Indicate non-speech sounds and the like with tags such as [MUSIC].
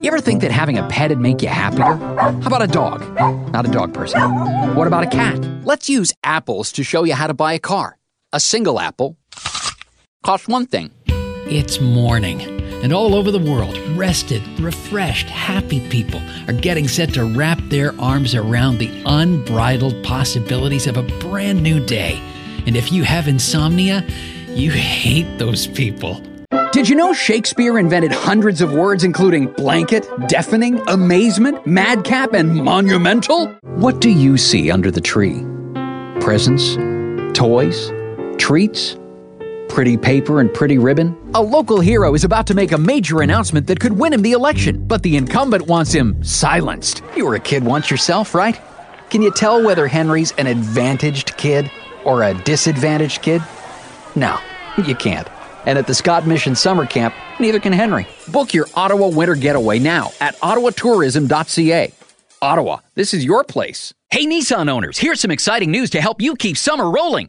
You ever think that having a pet'd make you happier? How about a dog? Not a dog person. What about a cat? Let's use apples to show you how to buy a car. A single apple costs one thing. It's morning, and all over the world, rested, refreshed, happy people are getting set to wrap their arms around the unbridled possibilities of a brand new day. And if you have insomnia, you [LAUGHS] hate those people. Did you know Shakespeare invented hundreds of words including blanket, deafening, amazement, madcap, and monumental? What do you see under the tree? Presents? Toys? Treats? Pretty paper and pretty ribbon? A local hero is about to make a major announcement that could win him the election, but the incumbent wants him silenced. You were a kid once yourself, right? Can you tell whether Henry's an advantaged kid or a disadvantaged kid? No, you can't. And at the Scott Mission Summer Camp, neither can Henry. Book your Ottawa winter getaway now at ottawatourism.ca. Ottawa, this is your place. Hey, Nissan owners, here's some exciting news to help you keep summer rolling.